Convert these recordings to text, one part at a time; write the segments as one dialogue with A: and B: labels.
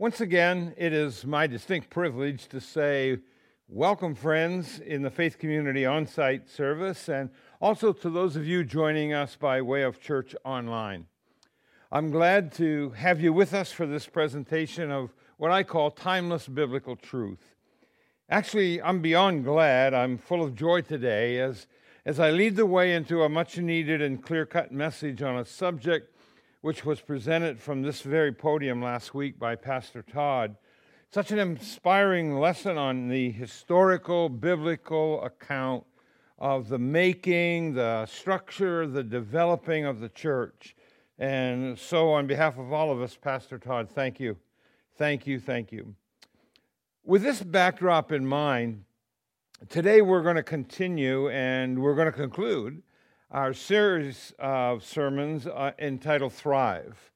A: Once again, it is my distinct privilege to say, Welcome, friends, in the Faith Community on site service, and also to those of you joining us by way of church online. I'm glad to have you with us for this presentation of what I call timeless biblical truth. Actually, I'm beyond glad. I'm full of joy today as, as I lead the way into a much needed and clear cut message on a subject which was presented from this very podium last week by Pastor Todd. Such an inspiring lesson on the historical, biblical account of the making, the structure, the developing of the church. And so, on behalf of all of us, Pastor Todd, thank you. Thank you, thank you. With this backdrop in mind, today we're going to continue and we're going to conclude our series of sermons uh, entitled Thrive.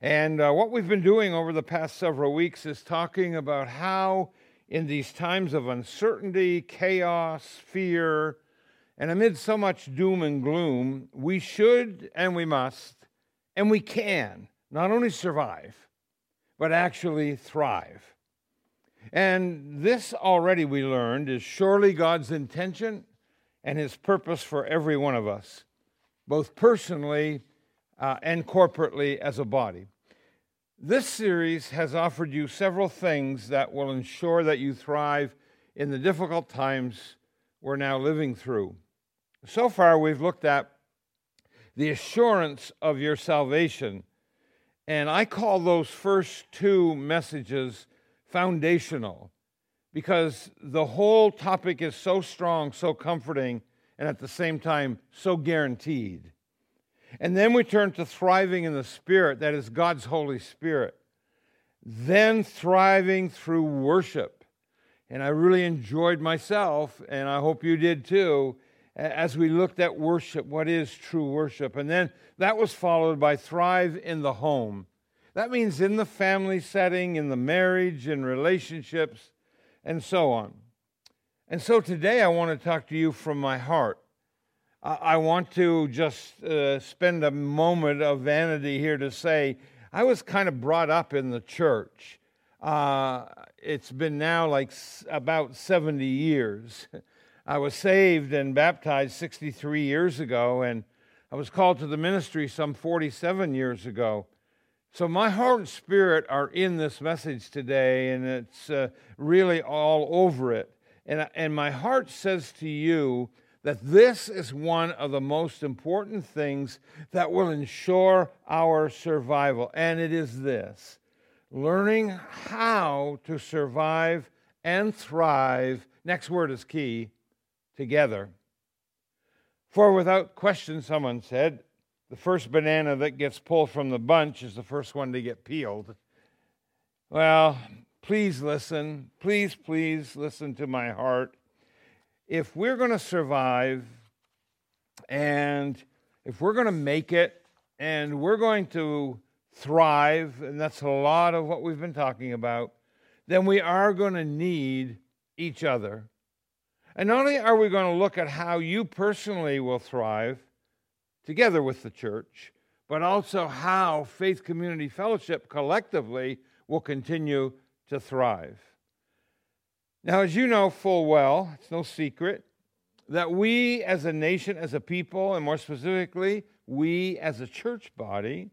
A: And uh, what we've been doing over the past several weeks is talking about how, in these times of uncertainty, chaos, fear, and amid so much doom and gloom, we should and we must and we can not only survive, but actually thrive. And this already we learned is surely God's intention and his purpose for every one of us, both personally uh, and corporately as a body. This series has offered you several things that will ensure that you thrive in the difficult times we're now living through. So far, we've looked at the assurance of your salvation, and I call those first two messages foundational because the whole topic is so strong, so comforting, and at the same time, so guaranteed. And then we turn to thriving in the Spirit, that is God's Holy Spirit. Then thriving through worship. And I really enjoyed myself, and I hope you did too, as we looked at worship. What is true worship? And then that was followed by thrive in the home. That means in the family setting, in the marriage, in relationships, and so on. And so today I want to talk to you from my heart. I want to just uh, spend a moment of vanity here to say I was kind of brought up in the church. Uh, it's been now like s- about 70 years. I was saved and baptized 63 years ago, and I was called to the ministry some 47 years ago. So, my heart and spirit are in this message today, and it's uh, really all over it. And, and my heart says to you that this is one of the most important things that will ensure our survival. And it is this learning how to survive and thrive. Next word is key together. For without question, someone said, the first banana that gets pulled from the bunch is the first one to get peeled. Well, please listen. Please, please listen to my heart. If we're going to survive and if we're going to make it and we're going to thrive, and that's a lot of what we've been talking about, then we are going to need each other. And not only are we going to look at how you personally will thrive, together with the church, but also how Faith Community Fellowship collectively will continue to thrive. Now, as you know full well, it's no secret that we as a nation, as a people, and more specifically, we as a church body,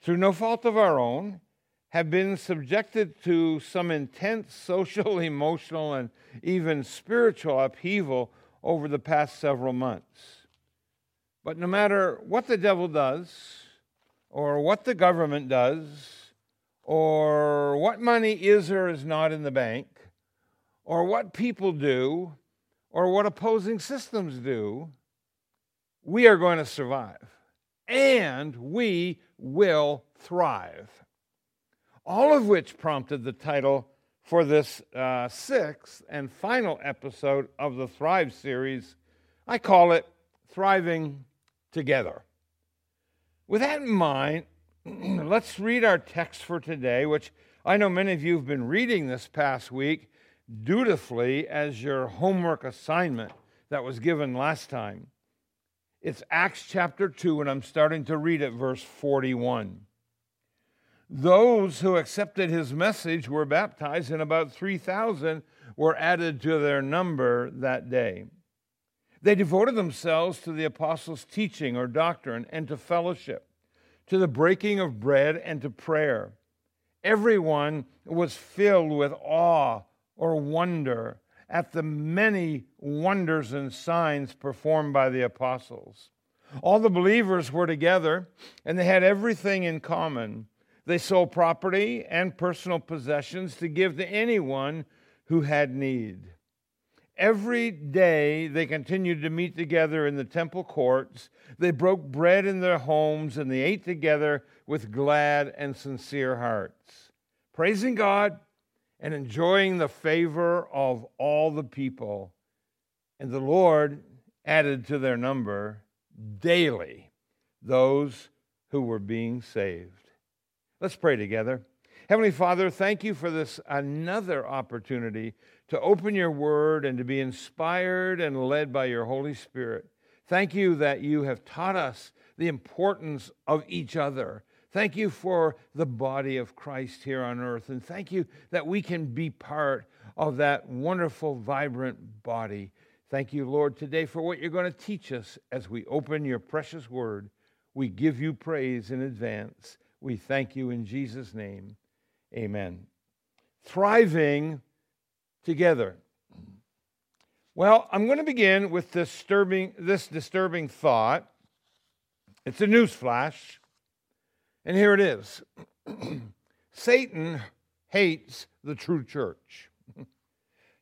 A: through no fault of our own, have been subjected to some intense social, emotional, and even spiritual upheaval over the past several months. But no matter what the devil does, or what the government does, or what money is or is not in the bank, or what people do, or what opposing systems do, we are going to survive. And we will thrive. All of which prompted the title for this uh, sixth and final episode of the Thrive series. I call it Thriving together. With that in mind, let's read our text for today, which I know many of you have been reading this past week dutifully as your homework assignment that was given last time. It's Acts chapter 2, and I'm starting to read at verse 41. Those who accepted his message were baptized, and about 3,000 were added to their number that day. They devoted themselves to the apostles' teaching or doctrine and to fellowship, to the breaking of bread and to prayer. Everyone was filled with awe or wonder at the many wonders and signs performed by the apostles. All the believers were together and they had everything in common. They sold property and personal possessions to give to anyone who had need. Every day they continued to meet together in the temple courts. They broke bread in their homes and they ate together with glad and sincere hearts, praising God and enjoying the favor of all the people. And the Lord added to their number daily those who were being saved. Let's pray together. Heavenly Father, thank you for this another opportunity to open your word and to be inspired and led by your Holy Spirit. Thank you that you have taught us the importance of each other. Thank you for the body of Christ here on earth. And thank you that we can be part of that wonderful, vibrant body. Thank you, Lord, today for what you're going to teach us as we open your precious word. We give you praise in advance. We thank you in Jesus' name. Amen. Thriving together. Well, I'm going to begin with disturbing, this disturbing thought. It's a news flash, and here it is Satan hates the true church.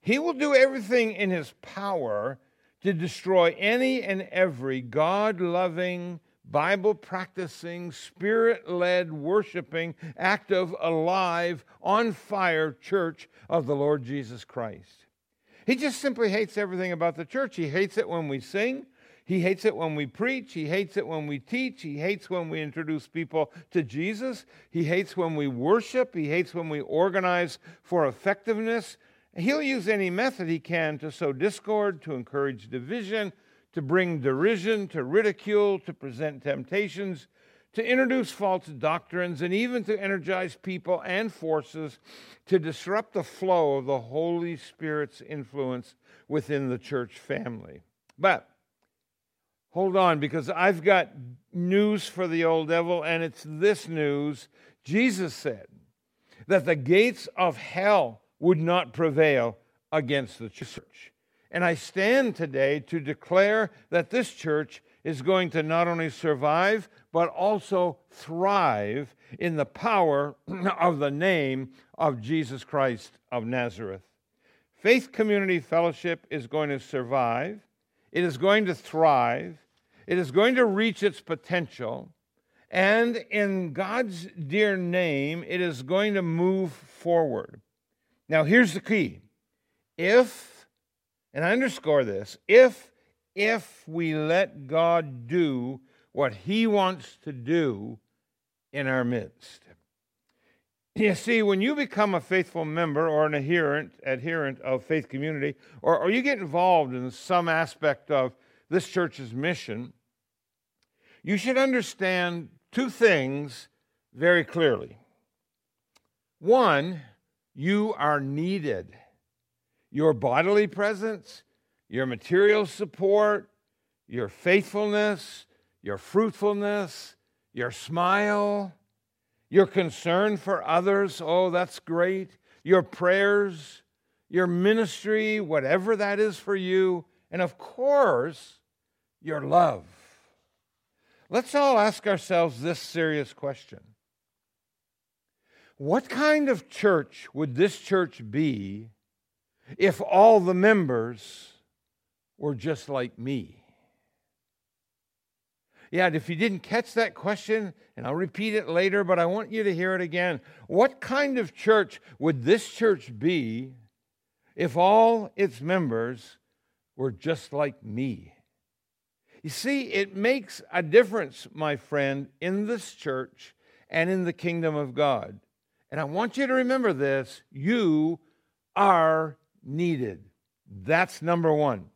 A: he will do everything in his power to destroy any and every God loving, Bible practicing, spirit led, worshiping, active, alive, on fire church of the Lord Jesus Christ. He just simply hates everything about the church. He hates it when we sing. He hates it when we preach. He hates it when we teach. He hates when we introduce people to Jesus. He hates when we worship. He hates when we organize for effectiveness. He'll use any method he can to sow discord, to encourage division, to bring derision, to ridicule, to present temptations, to introduce false doctrines, and even to energize people and forces to disrupt the flow of the Holy Spirit's influence within the church family. But hold on, because I've got news for the old devil, and it's this news. Jesus said that the gates of hell would not prevail against the church. And I stand today to declare that this church is going to not only survive, but also thrive in the power of the name of Jesus Christ of Nazareth. Faith Community Fellowship is going to survive, it is going to thrive, it is going to reach its potential, and in God's dear name, it is going to move forward. Now, here's the key if and I underscore this if if we let God do what he wants to do in our midst. You see, when you become a faithful member or an adherent, adherent of faith community, or, or you get involved in some aspect of this church's mission, you should understand two things very clearly. One, you are needed your bodily presence, your material support, your faithfulness, your fruitfulness, your smile, your concern for others. Oh, that's great. Your prayers, your ministry, whatever that is for you. And of course, your love. Let's all ask ourselves this serious question What kind of church would this church be if all the members were just like me? Yeah, if you didn't catch that question, and I'll repeat it later, but I want you to hear it again. What kind of church would this church be if all its members were just like me? You see, it makes a difference, my friend, in this church and in the kingdom of God. And I want you to remember this you are needed. That's number one.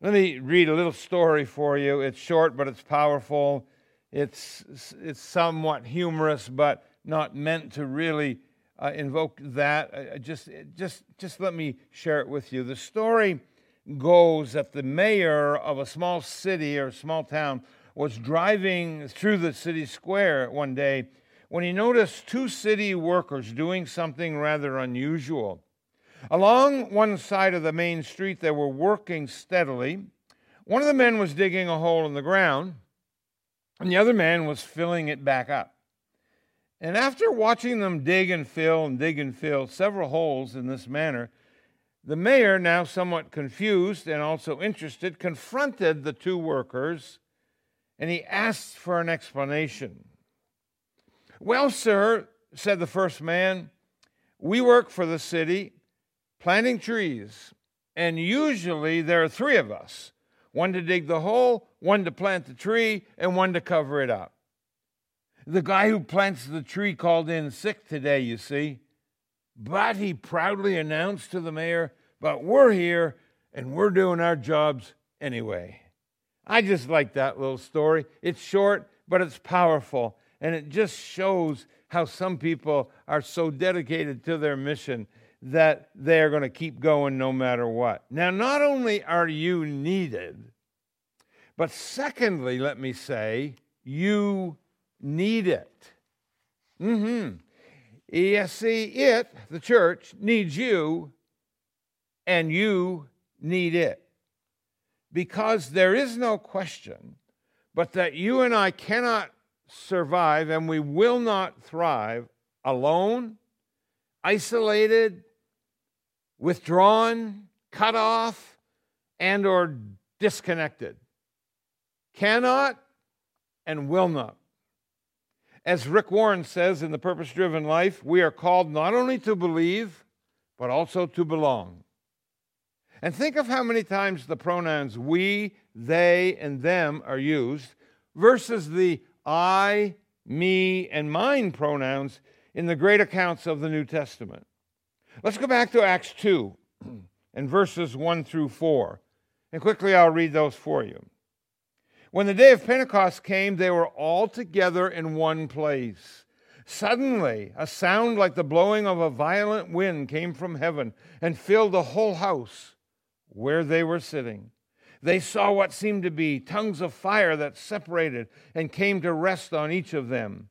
A: Let me read a little story for you. It's short, but it's powerful. It's, it's somewhat humorous, but not meant to really uh, invoke that. Just, just, just let me share it with you. The story goes that the mayor of a small city or small town was driving through the city square one day when he noticed two city workers doing something rather unusual. Along one side of the main street, they were working steadily. One of the men was digging a hole in the ground, and the other man was filling it back up. And after watching them dig and fill and dig and fill several holes in this manner, the mayor, now somewhat confused and also interested, confronted the two workers and he asked for an explanation. Well, sir, said the first man, we work for the city planting trees, and usually there are three of us one to dig the hole, one to plant the tree, and one to cover it up. The guy who plants the tree called in sick today, you see. But he proudly announced to the mayor, But we're here and we're doing our jobs anyway. I just like that little story. It's short, but it's powerful. And it just shows how some people are so dedicated to their mission that they're going to keep going no matter what. Now, not only are you needed, but secondly, let me say, you need it. Mm-hmm. You see, it, the church, needs you, and you need it. Because there is no question but that you and I cannot survive and we will not thrive alone, isolated, withdrawn, cut off, and or disconnected. Cannot and will not. As Rick Warren says in The Purpose Driven Life, we are called not only to believe, but also to belong. And think of how many times the pronouns we, they, and them are used versus the I, me, and mine pronouns in the great accounts of the New Testament. Let's go back to Acts 2 and verses 1 through 4. And quickly I'll read those for you. When the day of Pentecost came, they were all together in one place. Suddenly, a sound like the blowing of a violent wind came from heaven and filled the whole house where they were sitting. They saw what seemed to be tongues of fire that separated and came to rest on each of them.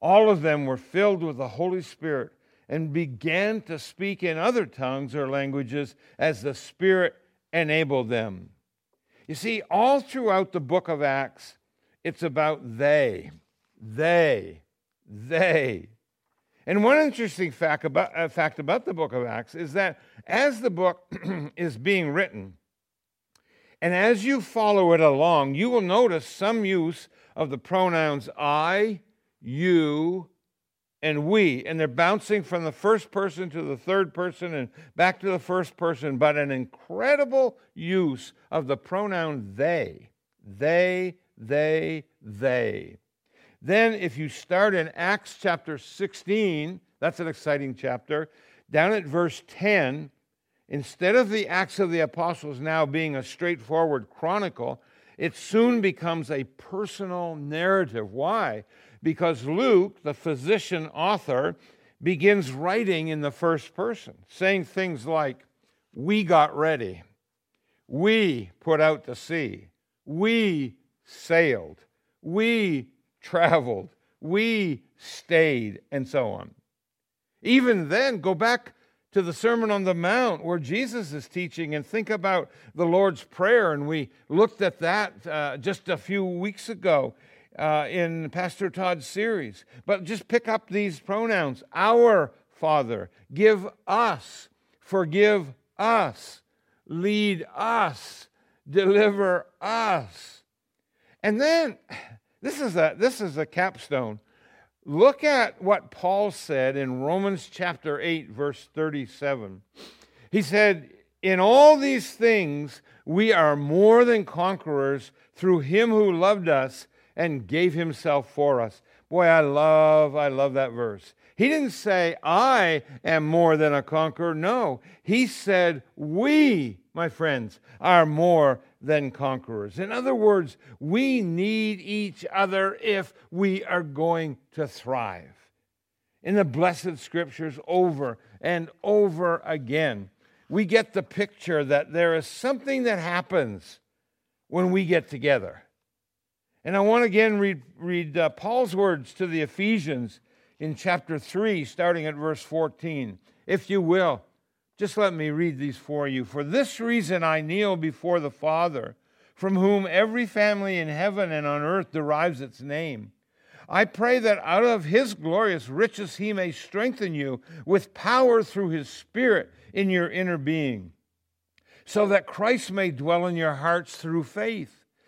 A: All of them were filled with the Holy Spirit and began to speak in other tongues or languages as the Spirit enabled them. You see, all throughout the book of Acts, it's about they, they, they. And one interesting fact about, uh, fact about the book of Acts is that as the book is being written, and as you follow it along, you will notice some use of the pronouns I, you, and we, and they're bouncing from the first person to the third person and back to the first person, but an incredible use of the pronoun they. They, they, they. Then, if you start in Acts chapter 16, that's an exciting chapter, down at verse 10, instead of the Acts of the Apostles now being a straightforward chronicle, it soon becomes a personal narrative. Why? Because Luke, the physician author, begins writing in the first person, saying things like, We got ready, we put out to sea, we sailed, we traveled, we stayed, and so on. Even then, go back to the Sermon on the Mount where Jesus is teaching and think about the Lord's Prayer. And we looked at that uh, just a few weeks ago uh, in Pastor Todd's series. But just pick up these pronouns Our Father, give us, forgive us, lead us, deliver us. And then, this is a, this is a capstone. Look at what Paul said in Romans chapter 8, verse 37. He said, In all these things, we are more than conquerors through him who loved us and gave himself for us. Boy, I love, I love that verse. He didn't say, I am more than a conqueror. No, he said, we, my friends, are more than conquerors. In other words, we need each other if we are going to thrive. in the blessed scriptures over and over again. We get the picture that there is something that happens when we get together. And I want to again read, read uh, Paul's words to the Ephesians in chapter 3, starting at verse 14. If you will, just let me read these for you. For this reason I kneel before the Father, from whom every family in heaven and on earth derives its name. I pray that out of his glorious riches he may strengthen you with power through his Spirit in your inner being, so that Christ may dwell in your hearts through faith.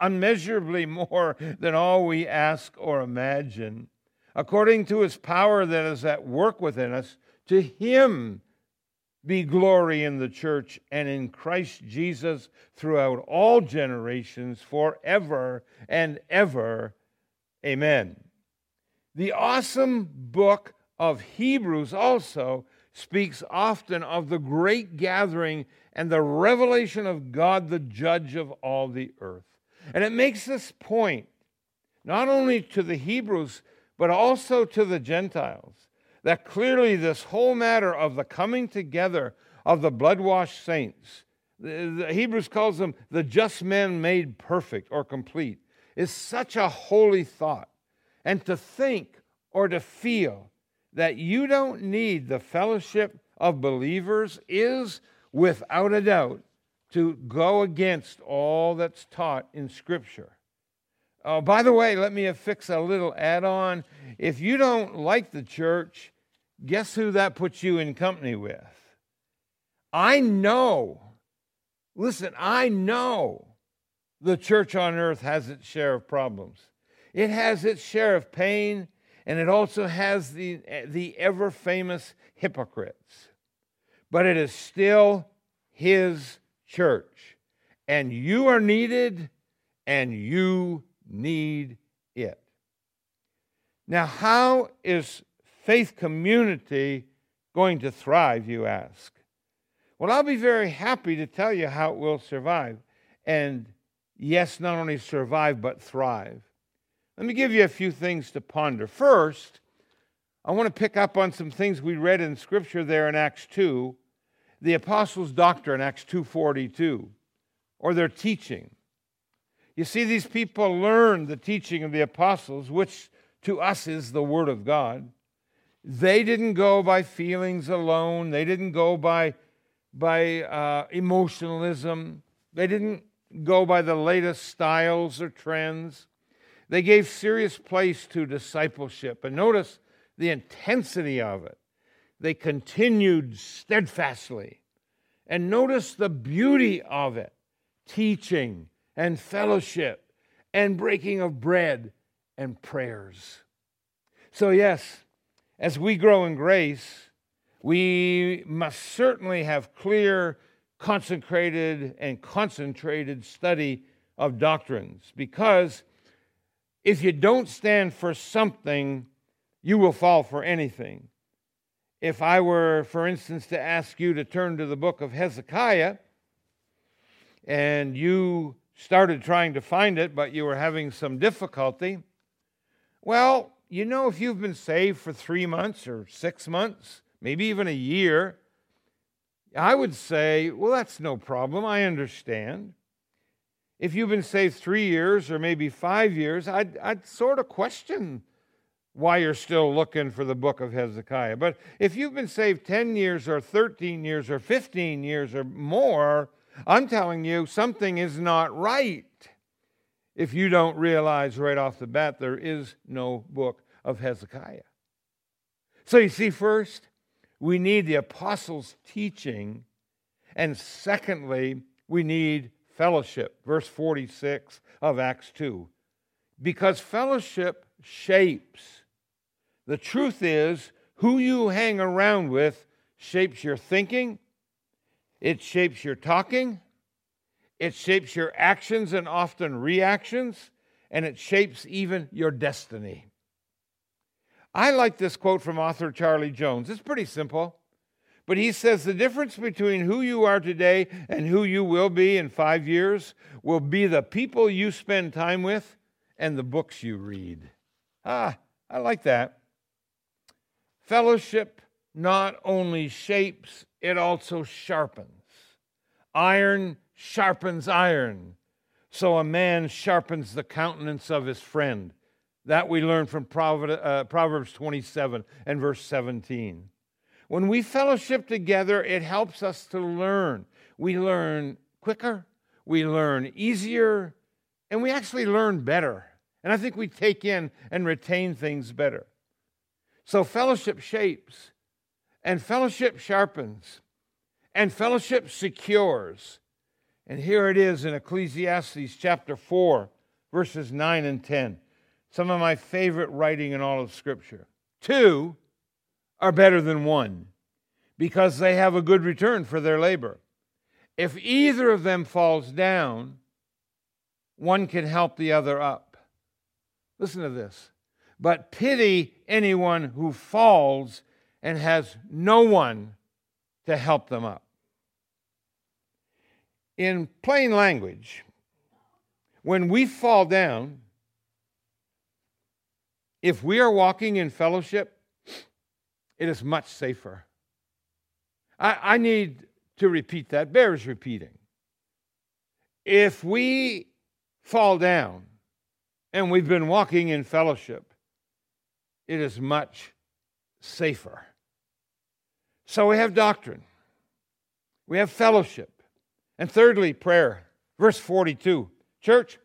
A: unmeasurably more than all we ask or imagine, according to his power that is at work within us, to him be glory in the church and in Christ Jesus throughout all generations, forever and ever. Amen. The awesome book of Hebrews also speaks often of the great gathering and the revelation of God, the judge of all the earth. And it makes this point not only to the Hebrews, but also to the Gentiles, that clearly this whole matter of the coming together of the blood washed saints, the Hebrews calls them the just men made perfect or complete, is such a holy thought. And to think or to feel that you don't need the fellowship of believers is, without a doubt, to go against all that's taught in Scripture. Oh, by the way, let me affix a little add on. If you don't like the church, guess who that puts you in company with? I know, listen, I know the church on earth has its share of problems. It has its share of pain, and it also has the, the ever famous hypocrites. But it is still His church. And you are needed, and you need it. Now, how is faith community going to thrive, you ask? Well, I'll be very happy to tell you how it will survive. And yes, not only survive, but thrive. Let me give you a few things to ponder. First, I want to pick up on some things we read in Scripture there in Acts 2, the apostles' doctrine, Acts 2.42, or their teaching. You see, these people learned the teaching of the apostles, which to us is the Word of God. They didn't go by feelings alone. They didn't go by, by uh, emotionalism. They didn't go by the latest styles or trends. They gave serious place to discipleship. And notice the intensity of it. They continued steadfastly. And notice the beauty of it teaching and fellowship and breaking of bread and prayers. So, yes, as we grow in grace, we must certainly have clear, consecrated, and concentrated study of doctrines because if you don't stand for something, you will fall for anything. If I were, for instance, to ask you to turn to the book of Hezekiah, and you started trying to find it, but you were having some difficulty, well, you know, if you've been saved for three months or six months, maybe even a year, I would say, well, that's no problem. I understand. If you've been saved three years or maybe five years, I'd, I'd sort of question why you're still looking for the book of Hezekiah. But if you've been saved 10 years or 13 years or 15 years or more, I'm telling you something is not right if you don't realize right off the bat there is no book of Hezekiah. So you see, first, we need the apostles' teaching, and secondly, we need fellowship, verse 46 of Acts 2. Because fellowship shapes. The truth is, who you hang around with shapes your thinking, it shapes your talking, it shapes your actions and often reactions, and it shapes even your destiny. I like this quote from author Charlie Jones. It's pretty simple. But he says the difference between who you are today and who you will be in five years will be the people you spend time with and the books you read. Ah, I like that. Fellowship not only shapes, it also sharpens. Iron sharpens iron. So a man sharpens the countenance of his friend. That we learn from uh, Proverbs 27 and verse 17. When we fellowship together, it helps us to learn. We learn quicker, we learn easier, and we actually learn better. And I think we take in and retain things better. So, fellowship shapes, and fellowship sharpens, and fellowship secures. And here it is in Ecclesiastes chapter 4, verses 9 and 10. Some of my favorite writing in all of Scripture. Two are better than one because they have a good return for their labor. If either of them falls down, one can help the other up. Listen to this. But pity anyone who falls and has no one to help them up. In plain language, when we fall down, if we are walking in fellowship, it is much safer. I, I need to repeat that, bears repeating. If we fall down and we've been walking in fellowship, it is much safer. So we have doctrine, we have fellowship, and thirdly, prayer. Verse 42 Church,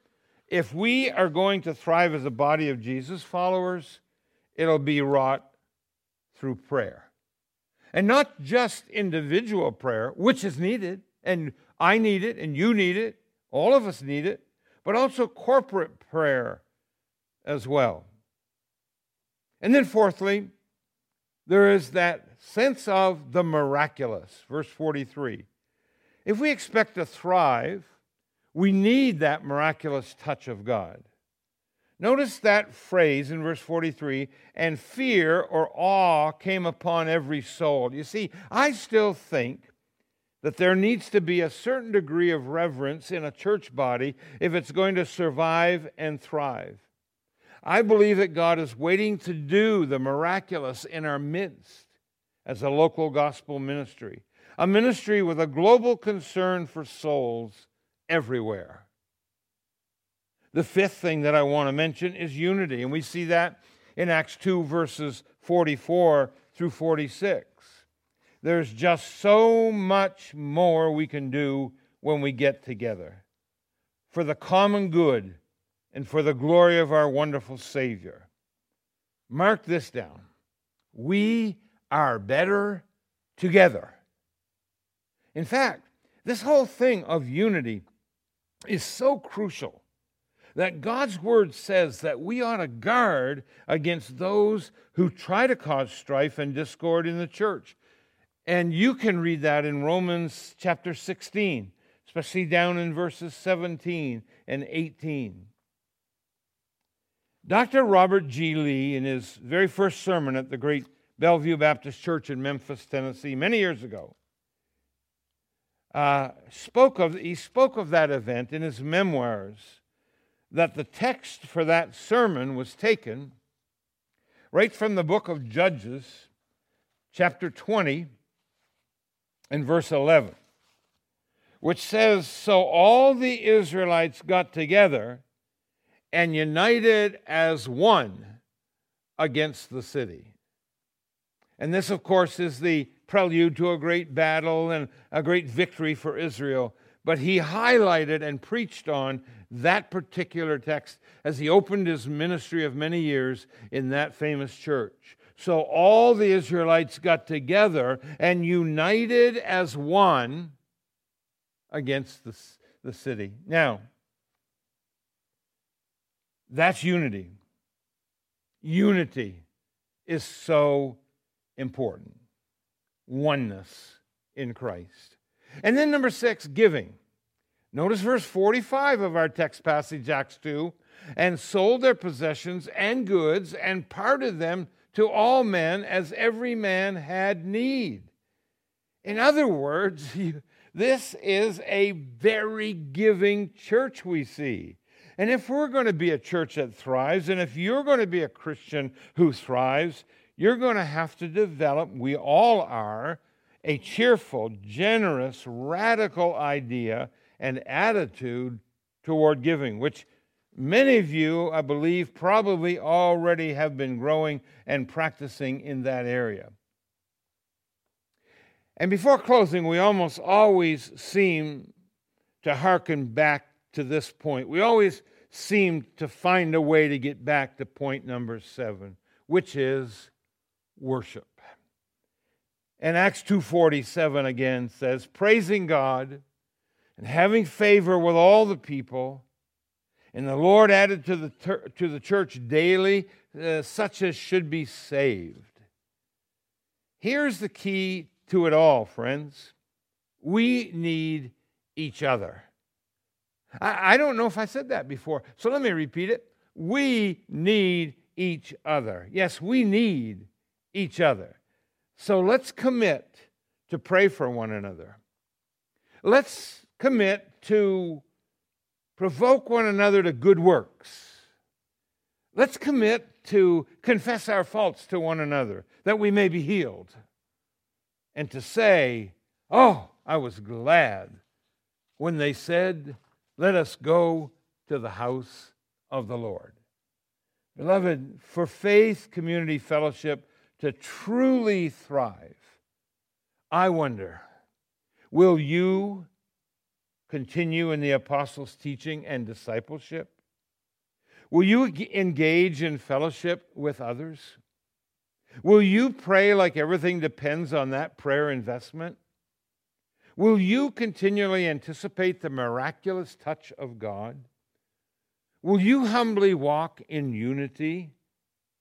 A: if we are going to thrive as a body of Jesus followers, it'll be wrought through prayer. And not just individual prayer, which is needed, and I need it, and you need it, all of us need it, but also corporate prayer as well. And then, fourthly, there is that sense of the miraculous. Verse 43. If we expect to thrive, we need that miraculous touch of God. Notice that phrase in verse 43 and fear or awe came upon every soul. You see, I still think that there needs to be a certain degree of reverence in a church body if it's going to survive and thrive. I believe that God is waiting to do the miraculous in our midst as a local gospel ministry, a ministry with a global concern for souls everywhere. The fifth thing that I want to mention is unity, and we see that in Acts 2, verses 44 through 46. There's just so much more we can do when we get together for the common good and for the glory of our wonderful Savior. Mark this down. We are better together. In fact, this whole thing of unity is so crucial that God's word says that we ought to guard against those who try to cause strife and discord in the church. And you can read that in Romans chapter 16, especially down in verses 17 and 18. Dr. Robert G. Lee, in his very first sermon at the great Bellevue Baptist Church in Memphis, Tennessee, many years ago, uh, spoke of, he spoke of that event in his memoirs that the text for that sermon was taken right from the book of Judges, chapter 20, and verse 11, which says So all the Israelites got together and united as one against the city. And this, of course, is the prelude to a great battle and a great victory for Israel. But he highlighted and preached on that particular text as he opened his ministry of many years in that famous church. So all the Israelites got together and united as one against the, the city. Now, that's unity. Unity is so important. oneness in Christ. And then number six, giving. Notice verse 45 of our text passage, Acts 2 and sold their possessions and goods and parted them to all men as every man had need. In other words, this is a very giving church we see. And if we're going to be a church that thrives, and if you're going to be a Christian who thrives, you're going to have to develop, we all are, a cheerful, generous, radical idea and attitude toward giving, which many of you, I believe, probably already have been growing and practicing in that area. And before closing, we almost always seem to hearken back to this point. We always seem to find a way to get back to point number seven, which is worship. And Acts 2:47 again says, praising God and having favor with all the people, and the Lord added to the, ter- to the church daily uh, such as should be saved. Here's the key to it all, friends. We need each other. I, I don't know if I said that before, so let me repeat it. We need each other. Yes, we need each other. So let's commit to pray for one another. Let's commit to provoke one another to good works. Let's commit to confess our faults to one another that we may be healed. And to say, Oh, I was glad when they said, Let us go to the house of the Lord. Beloved, for faith community fellowship to truly thrive, I wonder will you continue in the apostles' teaching and discipleship? Will you engage in fellowship with others? Will you pray like everything depends on that prayer investment? Will you continually anticipate the miraculous touch of God? Will you humbly walk in unity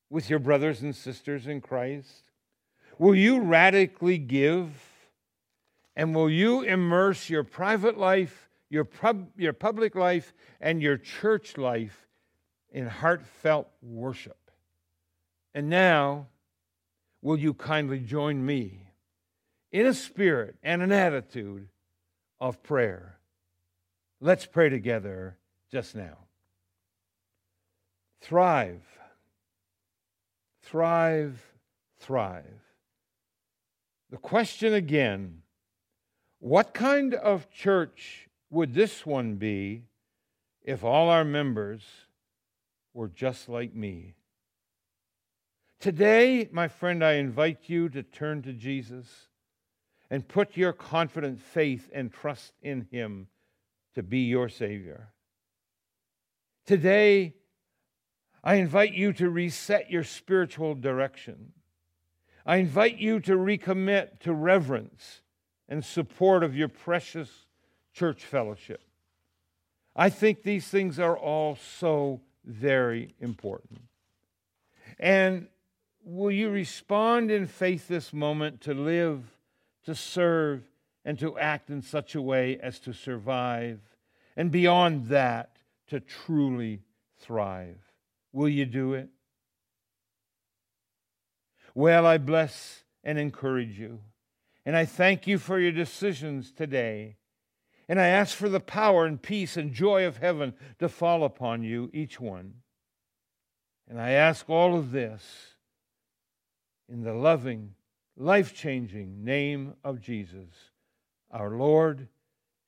A: with your brothers and sisters in Christ? Will you radically give? And will you immerse your private life, your, pub, your public life, and your church life in heartfelt worship? And now, will you kindly join me in a spirit and an attitude of prayer? Let's pray together just now. Thrive thrive, thrive. The question again what kind of church would this one be if all our members were just like me? Today, my friend, I invite you to turn to Jesus and put your confident faith and trust in Him to be your Savior. Today, I invite you to reset your spiritual direction. I invite you to recommit to reverence and support of your precious church fellowship. I think these things are all so very important. And will you respond in faith this moment to live, to serve, and to act in such a way as to survive, and beyond that, to truly thrive? Will you do it? Well, I bless and encourage you. And I thank you for your decisions today. And I ask for the power and peace and joy of heaven to fall upon you, each one. And I ask all of this in the loving, life changing name of Jesus, our Lord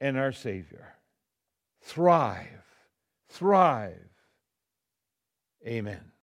A: and our Savior. Thrive, thrive Amen.